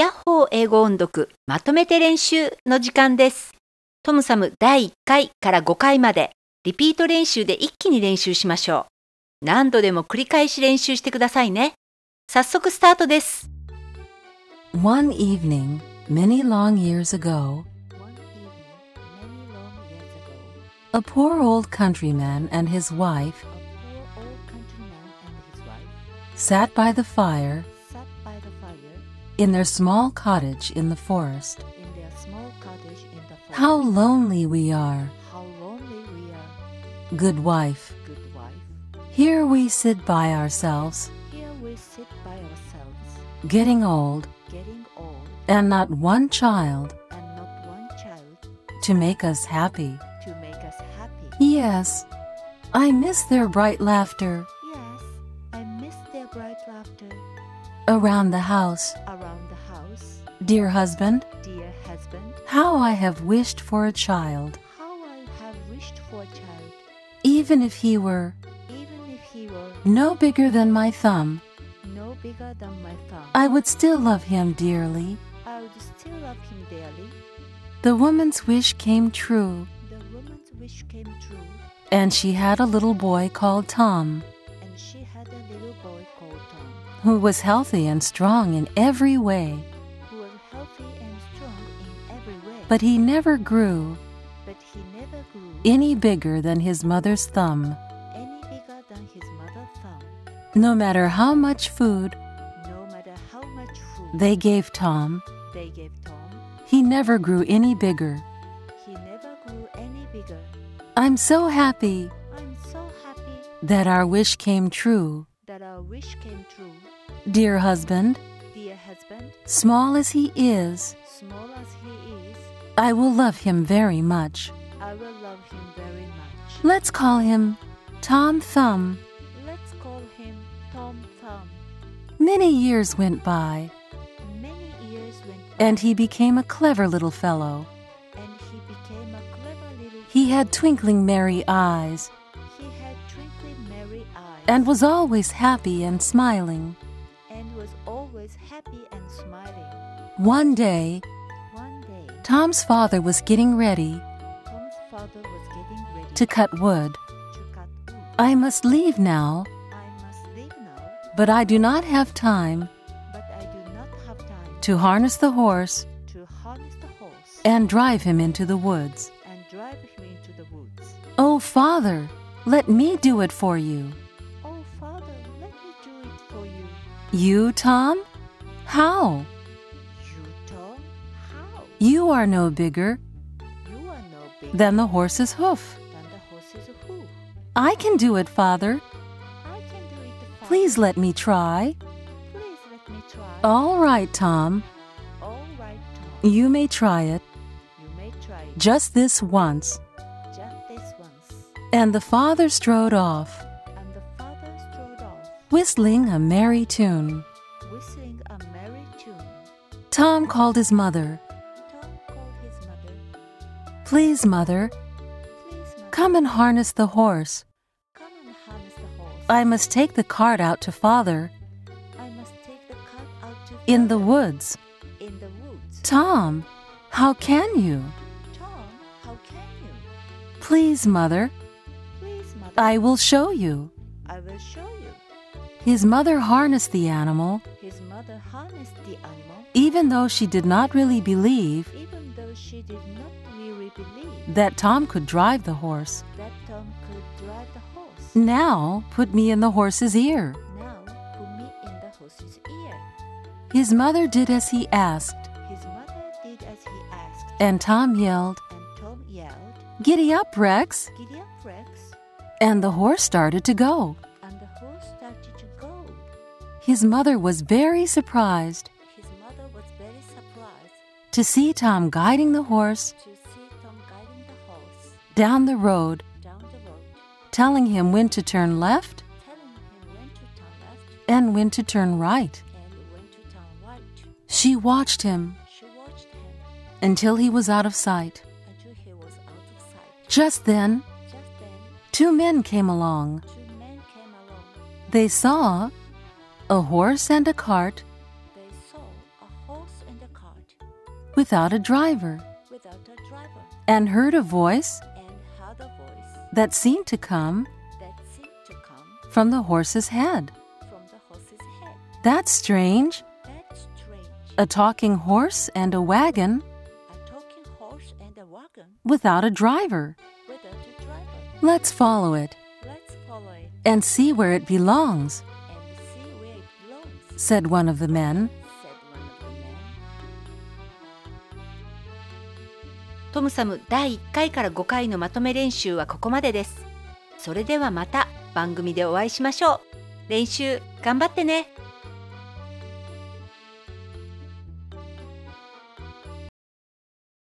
ヤッホー英語音読まとめて練習の時間です。トムサム第1回から5回までリピート練習で一気に練習しましょう。何度でも繰り返し練習してくださいね。早速スタートです。One evening, many long years ago, a poor old countryman and his wife sat by the fire in their small cottage in the forest. in their small cottage in the forest. How lonely we are, How lonely we are, good wife. good wife. Here we sit by ourselves, Here we sit by ourselves, getting old, getting old, and not one child and not one child to make us happy. to make us happy. Yes, I miss their bright laughter Yes, I miss their bright laughter around the house. Around the house. Dear husband, Dear husband, how I have wished for a child, how I have wished for a child, even if he were even if he were no bigger than my thumb. no bigger than my thumb. I would still love him dearly. I would still love him dearly. The woman's wish came true, The woman's wish came true, and she had a little boy called Tom, and she had a little boy called Tom, who was healthy and strong in every way, but he never grew but he never grew any bigger than his mother's thumb. any bigger than his mother's thumb. No matter how much food No matter how much food they gave Tom, they gave Tom, he never grew any bigger. he never grew any bigger. I'm so happy I'm so happy that our wish came true. that our wish came true. Dear husband, Dear husband, small as he is, small as he is, I will love him very much. I will love him very much. Let's call him Tom Thumb. Let's call him Tom Thumb. Many years went by, Many years went by, and he became a clever little fellow. and he became a clever little. He had twinkling merry eyes He had twinkling merry eyes and was always happy and smiling. Always happy and smiling. One day, One day, Tom's father was getting ready was getting ready to cut wood. to cut wood. I must leave now, I must leave now, but I do not have time but I do not have time to harness the horse harness the horse and drive him into the woods. and drive him into the woods. Oh, father, let me do it for you. Oh, father, let me do it for you. You, Tom? How? You, Tom? How? You are no bigger You are no bigger than the horse's hoof. than the horse's hoof. I can do it, father. I can do it, father. Please let me try. Please let me try. All right, Tom. All right, Tom. You may try it You may try it just this once. just this once. And the father strode off, And the father strode off, whistling a merry tune. Tom called his mother. Please, mother, come and harness the horse. I must take the cart out to father in the woods. Tom, how can you? Please, mother, I will show you. I will show you. His mother harnessed the animal, His mother harnessed the animal, even though she did not really believe even though she did not really believe that Tom could drive the horse. that Tom could drive the horse. Now put me in the horse's ear. Now put me in the horse's ear. His mother did as he asked, His mother did as he asked, and Tom yelled, and Tom yelled, Giddy up, Rex! Giddy up, Rex, And the horse started to go. His mother was very surprised was very surprised to see Tom guiding the horse to see Tom guiding the horse down the road, down the road, telling him when to turn left telling him when to turn left and when to turn right. to turn right. She watched him She watched him until he was out of sight. until he was out of sight. Just then, Just then, two men came along. two men came along. They saw a horse and a cart They saw a horse and without a driver without a driver and heard a voice and heard a voice that seemed to come that seemed to come from the horse's head. from the horse's head. That's strange. That's strange. A talking horse and a wagon A talking horse and a wagon without a driver. without a driver. Let's follow it Let's follow it and see where it belongs, said one of the men. トムサム第1回から5回のまとめ練習はここまでです。それではまた番組でお会いしましょう。練習頑張ってね。